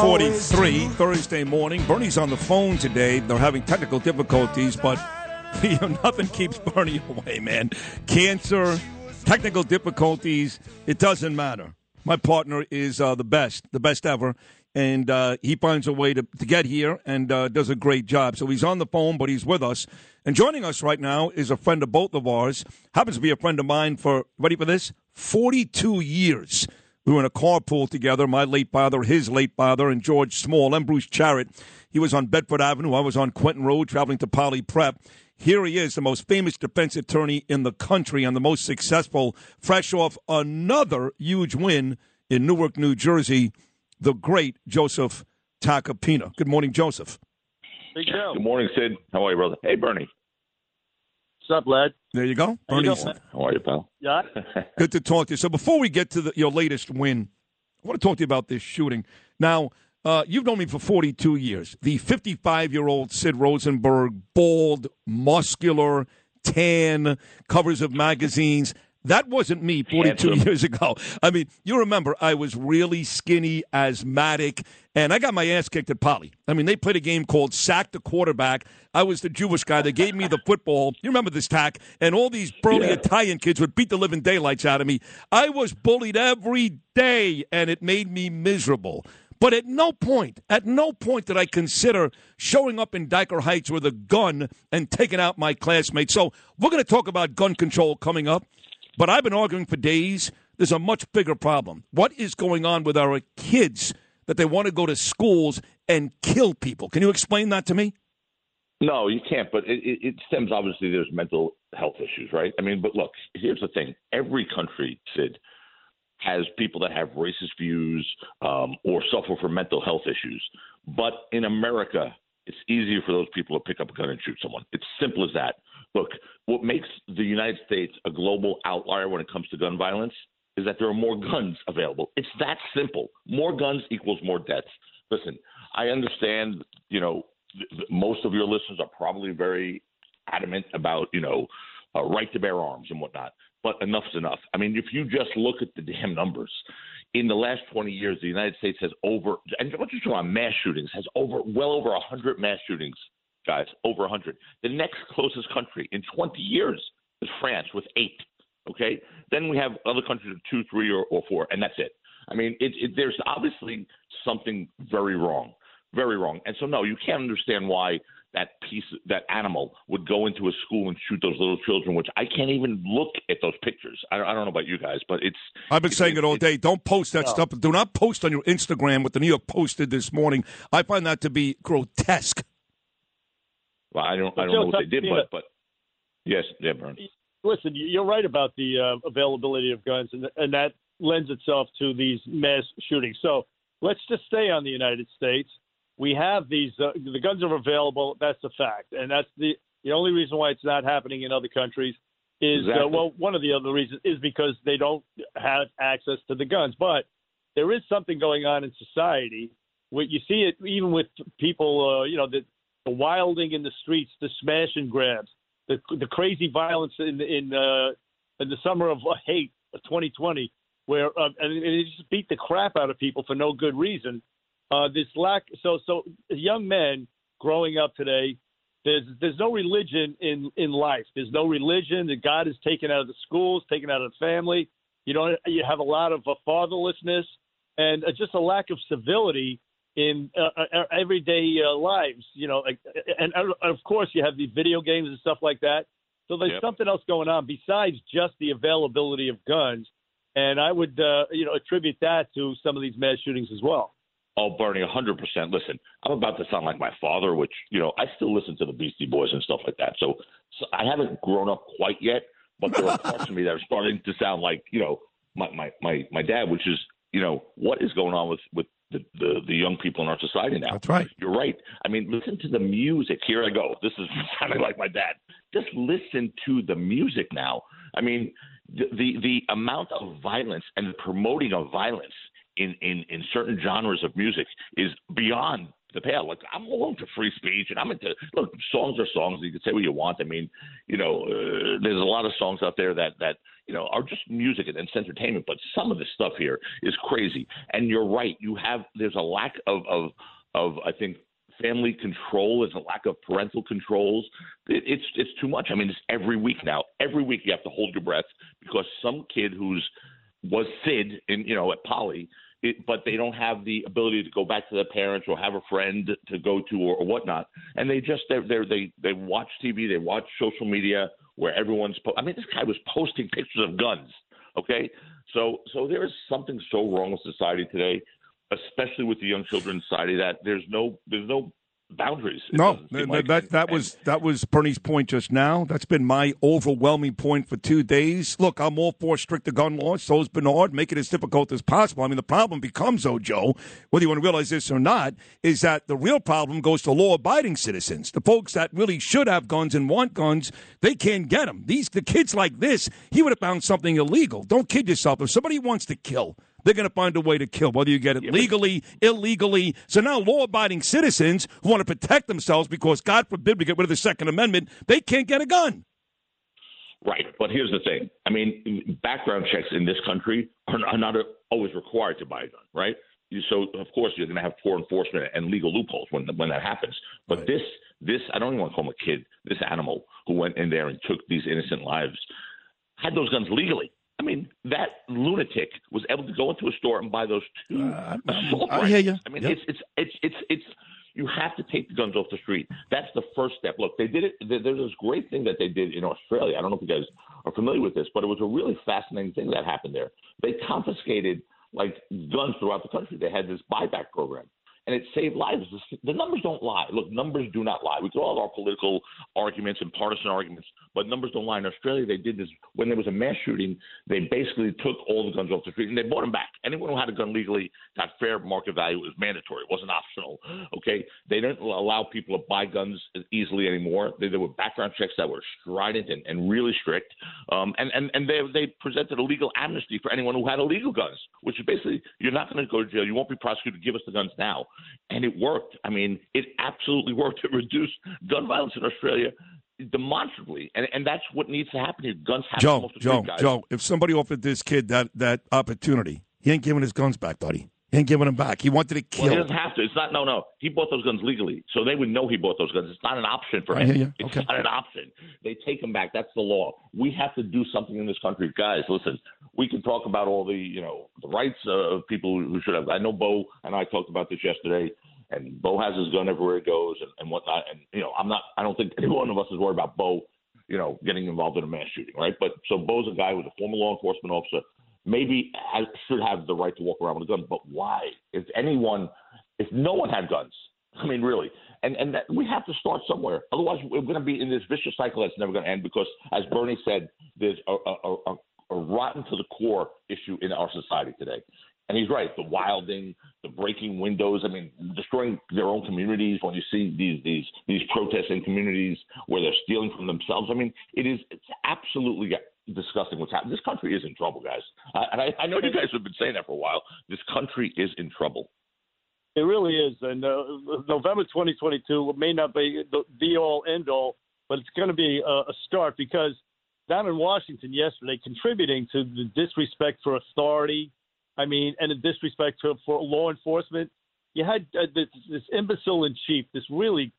743 Thursday morning. Bernie's on the phone today. They're having technical difficulties, but you know, nothing keeps Bernie away, man. Cancer, technical difficulties, it doesn't matter. My partner is uh, the best, the best ever, and uh, he finds a way to, to get here and uh, does a great job. So he's on the phone, but he's with us. And joining us right now is a friend of both of ours, happens to be a friend of mine for, ready for this? 42 years. We were in a carpool together, my late father, his late father, and George Small and Bruce Charrett. He was on Bedford Avenue. I was on Quentin Road traveling to Poly Prep. Here he is, the most famous defense attorney in the country and the most successful, fresh off another huge win in Newark, New Jersey, the great Joseph Tacopina. Good morning, Joseph. Big Joe. Good morning, Sid. How are you, brother? Hey, Bernie. What's up, lad? There you go. How you Bernie's doing, man? How are you, pal? Yeah. good to talk to you. So before we get to the, your latest win, I want to talk to you about this shooting. Now, uh, you've known me for 42 years. The 55 year old Sid Rosenberg, bald, muscular, tan, covers of magazines. That wasn't me 42 Handsome. years ago. I mean, you remember I was really skinny, asthmatic, and I got my ass kicked at Poly. I mean, they played a game called Sack the Quarterback. I was the Jewish guy. They gave me the football. You remember this tack? And all these burly Yeah. Italian kids would beat the living daylights out of me. I was bullied every day, and it made me miserable. But at no point, at no point did I consider showing up in Dyker Heights with a gun and taking out my classmates. So we're going to talk about gun control coming up. But I've been arguing for days. There's a much bigger problem. What is going on with our kids that they want to go to schools and kill people? Can you explain that to me? No, you can't. But it, it, stems obviously. There's mental health issues, right? I mean, but look, here's the thing: every country, Sid, has people that have racist views um, or suffer from mental health issues. But in America, it's easier for those people to pick up a gun and shoot someone. It's simple as that. Look, what makes the United States a global outlier when it comes to gun violence is that there are more guns available. It's that simple. More guns equals more deaths. Listen, I understand, you know, most of your listeners are probably very adamant about, you know, uh, right to bear arms and whatnot. But enough's enough. I mean, if you just look at the damn numbers, in the last 20 years, the United States has over, and I'm just talking about mass shootings, has over, well over 100 mass shootings, guys, over 100. The next closest country in 20 years is France with eight. Okay, then we have other countries with two, three, or, or four, and that's it. I mean, it, it, there's obviously something very wrong, very wrong. And so, no, you can't understand why that piece, that animal, would go into a school and shoot those little children. Which I can't even look at those pictures. I, I don't know about you guys, but it's. I've been it's- saying it all day. Don't post that No. stuff. Do not post on your Instagram what the New York Post did this morning. I find that to be grotesque. Well, I don't. I don't know what they did, but but yes, yeah, Burn. Listen, you're right about the uh, availability of guns, and, and that lends itself to these mass shootings. So let's just stay on the United States. We have these, uh, the guns are available. That's a fact. And that's the, the only reason why it's not happening in other countries is, uh, well, one of the other reasons is because they don't have access to the guns. But there is something going on in society. Where you see it even with people, uh, you know, the, the wilding in the streets, the smash and grabs, the the crazy violence in in uh, in the summer of uh, hate of 2020, where uh, and they just beat the crap out of people for no good reason. Uh, this lack, so so young men growing up today, there's there's no religion in in life. There's no religion. that God is taken out of the schools, taken out of the family. You know, you have a lot of uh, fatherlessness and uh, just a lack of civility in uh, uh, everyday uh, lives. You know, like, and, and of course you have the video games and stuff like that. So there's Yep. something else going on besides just the availability of guns. And I would, uh, you know, attribute that to some of these mass shootings as well. Oh, Bernie, 100%. Listen, I'm about to sound like my father, which, you know, I still listen to the Beastie Boys and stuff like that. So, so I haven't grown up quite yet, but there are parts of me that are starting to sound like, you know, my, my, my, my dad, which is, you know, what is going on with, with the, the, the young people in our society now? That's right. You're right. I mean, listen to the music. Here I go. This is sounding like my dad. Just listen to the music now. I mean, the the, the amount of violence and the promoting of violence in, in, in certain genres of music is beyond the pale. Like I'm all into free speech, and I'm into look. Songs are songs. You can say what you want. I mean, you know, uh, there's a lot of songs out there that that you know are just music and it's entertainment. But some of the stuff here is crazy. And you're right. You have there's a lack of of of I think family control. There's a lack of parental controls. It, it's it's too much. I mean, it's every week now. Every week you have to hold your breath because some kid who's was Sid in you know at Poly it, but they don't have the ability to go back to their parents or have a friend to go to or, or whatnot. And they just they're, they're, they they watch TV, they watch social media where everyone's. Po- I mean, this guy was posting pictures of guns. Okay, so so there is something so wrong with society today, especially with the young children society that there's no there's no boundaries. No, that, like. that, that was that was Bernie's point just now. That's been my overwhelming point for two days. Look, I'm all for stricter gun laws. So is Bernard. Make it as difficult as possible. I mean, the problem becomes, though, Joe, whether you want to realize this or not, is that the real problem goes to law-abiding citizens, the folks that really should have guns and want guns. They can't get them. These the kids like this. He would have found something illegal. Don't kid yourself. If somebody wants to kill they're going to find a way to kill, whether you get it legally, illegally. So now law abiding citizens who want to protect themselves because, God forbid, we get rid of the Second Amendment, they can't get a gun. Right. But here's the thing I mean, background checks in this country are not always required to buy a gun, right? So of course you're going to have poor enforcement and legal loopholes when when that happens. But right. this this I don't even want to call him a kid. This animal who went in there and took these innocent lives had those guns legally. I mean, that lunatic was able to go into a store and buy those two uh, assault I hear you. I mean, yep. it's, it's it's it's it's you have to take the guns off the street. That's the first step. Look, they did it. There's this great thing that they did in Australia. I don't know if you guys are familiar with this, but it was a really fascinating thing that happened there. They confiscated like guns throughout the country. They had this buyback program and it saved lives. The numbers don't lie. Look, numbers do not lie. We can all have our political arguments and partisan arguments, but numbers don't lie. In Australia, they did this when there was a mass shooting. They basically took all the guns off the street and they bought them back. Anyone who had a gun legally got fair market value. It was mandatory. It wasn't optional. Okay, they didn't allow people to buy guns easily anymore. They, there were background checks that were strident and, and really strict, um, and and and they they presented a legal amnesty for anyone who had illegal guns, which is basically you're not going to go to jail. You won't be prosecuted. Give us the guns now and it worked. I mean, it absolutely worked. It reduced gun violence in Australia demonstrably, and and that's what needs to happen here. Guns have Joe, Joe, Joe. If somebody offered this kid that that opportunity, he ain't giving his guns back, buddy. He ain't giving them back. He wanted to kill. Well, he doesn't have to. It's not. No, no. He bought those guns legally, so they would know he bought those guns. It's not an option for him. It's okay. not an option. They take them back. That's the law. We have to do something in this country, guys. Listen, we can talk about all the you know the rights of people who should have. I know Bo and I talked about this yesterday and Bo has his gun everywhere he goes and, and whatnot. And you know, I'm not. I don't think any one of us is worried about Bo, you know, getting involved in a mass shooting, right? But so Bo's a guy who's a former law enforcement officer. Maybe has, should have the right to walk around with a gun, but why? If anyone, if no one had guns, I mean, really, and and that, we have to start somewhere. Otherwise, we're going to be in this vicious cycle that's never going to end. Because, as Bernie said, there's a, a, a, a rotten to the core issue in our society today. And he's right. The wilding, the breaking windows. I mean, destroying their own communities. When you see these these these protests in communities where they're stealing from themselves. I mean, it is it's absolutely disgusting what's happening. This country is in trouble, guys. Uh, and I, I know you guys have been saying that for a while. This country is in trouble. It really is. And uh, November 2022 may not be the, the all end all, but it's going to be a, a start because down in Washington yesterday, contributing to the disrespect for authority I mean, and a disrespect to, for law enforcement. You had uh, this, this imbecile in chief, this really,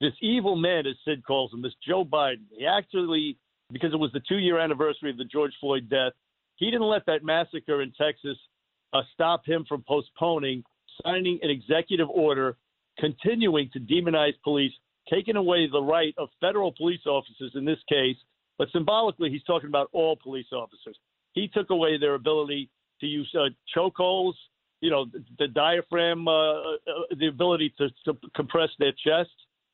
this evil man, as Sid calls him, this Joe Biden. He actually, because it was the two-year anniversary of the George Floyd death, he didn't let that massacre in Texas uh, stop him from postponing signing an executive order continuing to demonize police, taking away the right of federal police officers in this case, but symbolically, he's talking about all police officers. He took away their ability to use uh, chokeholds, you know, the, the diaphragm, uh, uh, the ability to, to, compress their chest,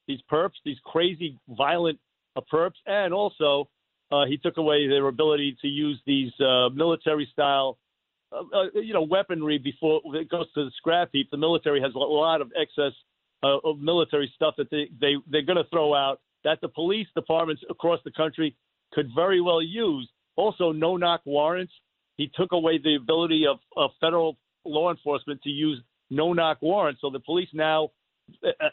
these perps, these crazy, violent uh, perps, and also uh, he took away their ability to use these uh, military style, you know, weaponry before it goes to the scrap heap. The military has a lot of excess of military stuff that they, they they're going to throw out that the police departments across the country could very well use. Also, no knock warrants he took away the ability of, of federal law enforcement to use no knock warrants. So the police now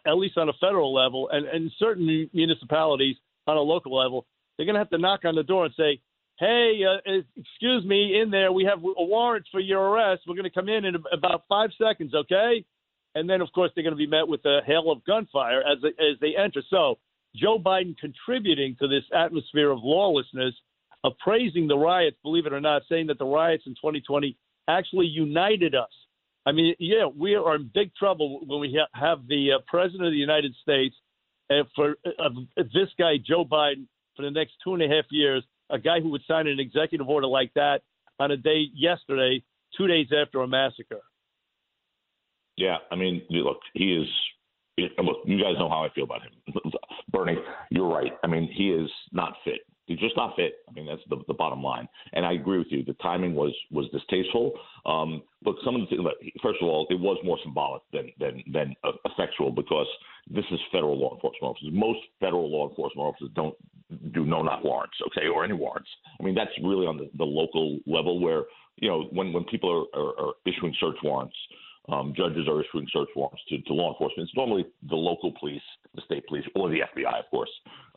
at least on a federal level, and, and certain municipalities on a local level, they're going to have to knock on the door and say, hey, uh, excuse me, in there, we have a warrant for your arrest. We're going to come in in about five seconds, okay? And then, of course, they're going to be met with a hail of gunfire as they, as they enter. So, Joe Biden contributing to this atmosphere of lawlessness, appraising the riots, believe it or not, saying that the riots in 2020 actually united us. I mean, yeah, we are in big trouble when we ha- have the uh, president of the United States for uh, this guy Joe Biden for the next two and a half years, a guy who would sign an executive order like that on a day yesterday, two days after a massacre. Yeah, I mean, look, he is. Look, you guys know how I feel about him, Bernie. You're right. I mean, he is not fit. He's just not fit. I mean, that's the, the bottom line. And I agree with you. The timing was was distasteful. Um, look, some of the things. First of all, it was more symbolic than than than effectual because this is federal law enforcement officers. Most federal law enforcement officers don't do no knock warrants, okay, or any warrants. I mean, that's really on the, the local level where you know when when people are, are, are issuing search warrants um, judges are issuing search warrants to, to, law enforcement. It's normally the local police, the state police, or the FBI, of course.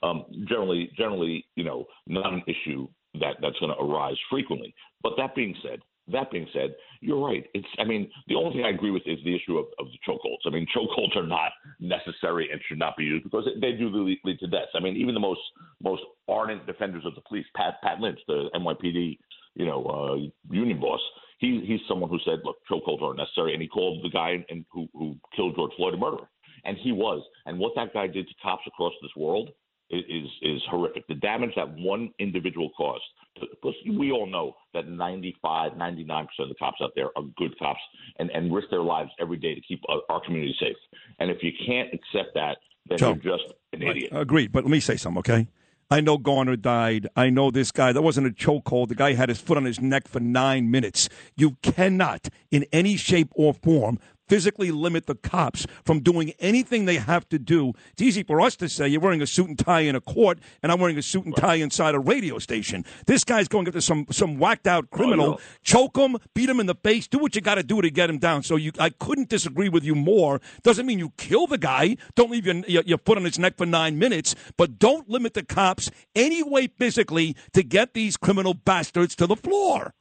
Um, generally, generally, you know, not an issue that that's going to arise frequently. But that being said, that being said, you're right. It's, I mean, the only thing I agree with is the issue of, of the chokeholds. I mean, chokeholds are not necessary and should not be used because they do lead, lead to deaths. I mean, even the most most ardent defenders of the police, Pat Pat Lynch, the NYPD, you know, uh, union boss, he, he's someone who said, look, chokeholds aren't necessary. And he called the guy and, who, who killed George Floyd a murderer. And he was. And what that guy did to cops across this world is, is, is horrific. The damage that one individual caused, because we all know that 95, 99% of the cops out there are good cops and, and risk their lives every day to keep our, our community safe. And if you can't accept that, then Joe, you're just an idiot. Agreed. But let me say something, okay? I know Garner died. I know this guy. That wasn't a chokehold. The guy had his foot on his neck for nine minutes. You cannot, in any shape or form, physically limit the cops from doing anything they have to do. It's easy for us to say you're wearing a suit and tie in a court, and I'm wearing a suit and tie inside a radio station. This guy's going after some some whacked out oh, criminal, oh, choke him, beat him in the face, do what you got to do to get him down. So you, I couldn't disagree with you more. Doesn't mean you kill the guy. Don't leave your, your, your foot on his neck for nine minutes, but don't limit the cops any way physically to get these criminal bastards to the floor.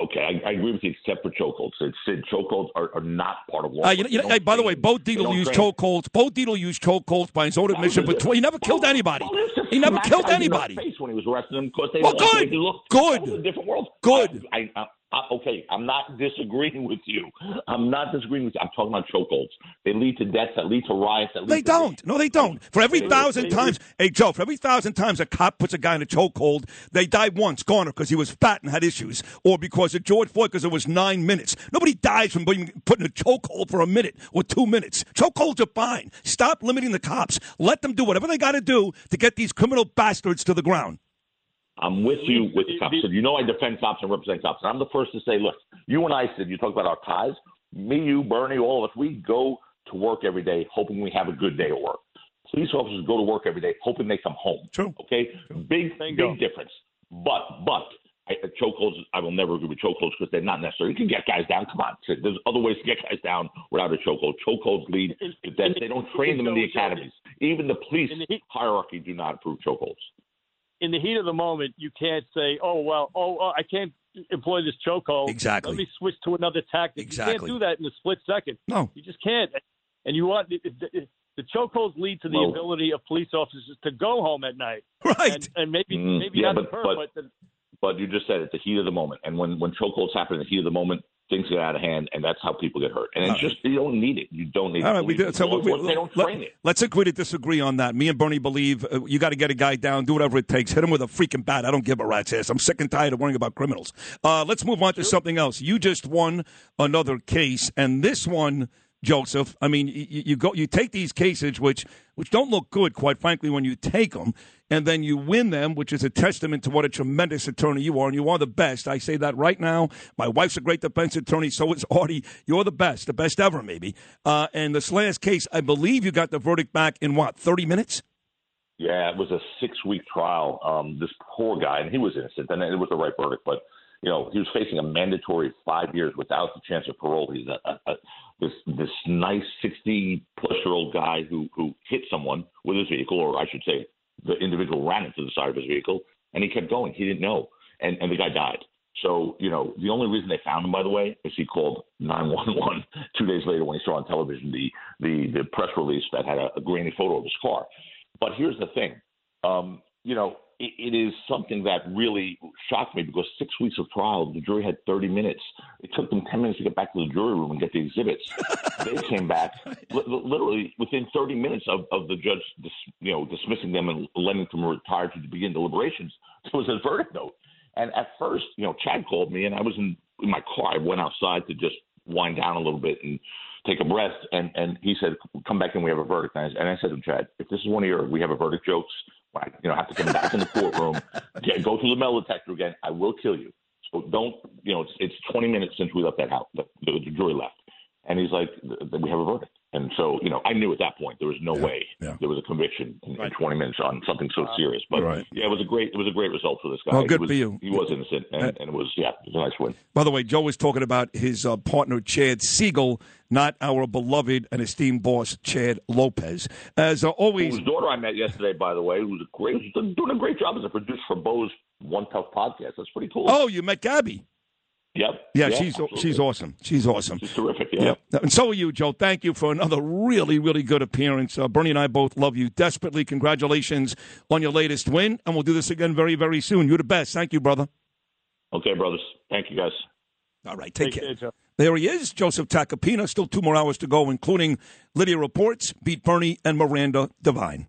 Okay, I, I, agree with you, except for chokeholds. Sid, Sid chokeholds are, are not part of law. Uh, you know, you know, hey, by the way, Bo Dietl used chokeholds. Bo Dietl used chokeholds by his own admission, but he never killed anybody. He never killed anybody. Face when he was arresting him because they well, good, good, different world. Good. I, I, uh, okay, I'm not disagreeing with you. I'm not disagreeing with you. I'm talking about chokeholds. They lead to deaths. That lead to riots. That lead they don't. No, they don't. For every they, thousand times, they, hey Joe, for every thousand times a cop puts a guy in a chokehold, they die once, Garner, because he was fat and had issues, or because of George Floyd because it was nine minutes. Nobody dies from being put in a chokehold for a minute or two minutes. Chokeholds are fine. Stop limiting the cops. Let them do whatever they got to do to get these criminal bastards to the ground. I'm with you with cops. And you know I defend cops and represent cops. And I'm the first to say, look, you and I said you talk about our ties. Me, you, Bernie, all of us, we go to work every day hoping we have a good day at work. Police officers go to work every day hoping they come home. True. Okay? Big, big difference. But, but, I, uh, chokeholds, I will never agree with chokeholds because they're not necessary. You can get guys down. Come on. There's other ways to get guys down without a chokehold. Chokeholds lead to death. They don't train them in the academies. Even the police hierarchy do not approve chokeholds in the heat of the moment, you can't say, "Oh well, oh, oh I can't employ this chokehold. Exactly. Let me switch to another tactic." Exactly. You can't do that in a split second. No, you just can't. And you want the, the, the chokeholds lead to the well, ability of police officers to go home at night. Right. And, and maybe mm, maybe yeah, not but, her, but, but the, but you just said it, the heat of the moment. And when when chokeholds happen in the heat of the moment, things get out of hand, and that's how people get hurt. And it's just you don't need it. You don't need All it. Right, we do, so we, we, they don't train it. Let's agree to disagree on that. Me and Bernie believe uh, you got to get a guy down, do whatever it takes, hit him with a freaking bat. I don't give a rat's ass. I'm sick and tired of worrying about criminals. Uh, let's move on to something else. You just won another case, and this one Joseph. I mean, you, you, go, you take these cases which which don't look good, quite frankly, when you take them, and then you win them, which is a testament to what a tremendous attorney you are, and you are the best. I say that right now. My wife's a great defense attorney, so is Artie. You're the best, the best ever, maybe. Uh, and this last case, I believe you got the verdict back in what, 30 minutes? Yeah, it was a six week trial. Um, this poor guy, and he was innocent, and it was the right verdict, but you know, he was facing a mandatory five years without the chance of parole. He's a, a, a this this nice sixty plus year old guy who who hit someone with his vehicle, or I should say, the individual ran into the side of his vehicle, and he kept going. He didn't know, and and the guy died. So, you know, the only reason they found him, by the way, is he called nine one one two days later when he saw on television the the, the press release that had a, a grainy photo of his car. But here's the thing, um, you know, it, it is something that really shocked me because six weeks of trial, the jury had 30 minutes. It took them 10 minutes to get back to the jury room and get the exhibits. they came back li- literally within 30 minutes of, of the judge, dis, you know, dismissing them and letting them retire to begin deliberations. There was a verdict note. And at first, you know, Chad called me, and I was in, in my car. I went outside to just wind down a little bit and take a breath. And and he said, "Come back and we have a verdict." And I, and I said to Chad, "If this is one of your we have a verdict jokes, I, you know, have to come back in the courtroom, get, go through the metal detector again. I will kill you. So don't, you know, it's, it's 20 minutes since we left that house. The, the, the jury left, and he's like, "We have a verdict." And so, you know, I knew at that point there was no yeah, way yeah. there was a conviction in, right. in, 20 minutes on something so serious. But right. yeah, it was a great it was a great result for this guy. Well, good was, for you. He was innocent, and, and, it was yeah, it was a nice win. By the way, Joe was talking about his uh, partner Chad Seigel, not our beloved and esteemed boss Chad Lopez. As uh, always, whose daughter I met yesterday, by the way, who's a great, doing a great job as a producer for Bo's One Tough podcast. That's pretty cool. Oh, you met Gabby. Yep. Yeah, yeah she's absolutely. she's awesome. She's awesome. She's terrific. Yeah. Yep. And so are you, Joe. Thank you for another really, really good appearance. Uh, Bernie and I both love you desperately. Congratulations on your latest win, and we'll do this again very, very soon. You're the best. Thank you, brother. Okay, brothers. Thank you, guys. All right. Take, take care. care there he is, Joseph Tacopina. Still two more hours to go, including Lidia Reports, Beat Bernie, and Miranda Devine.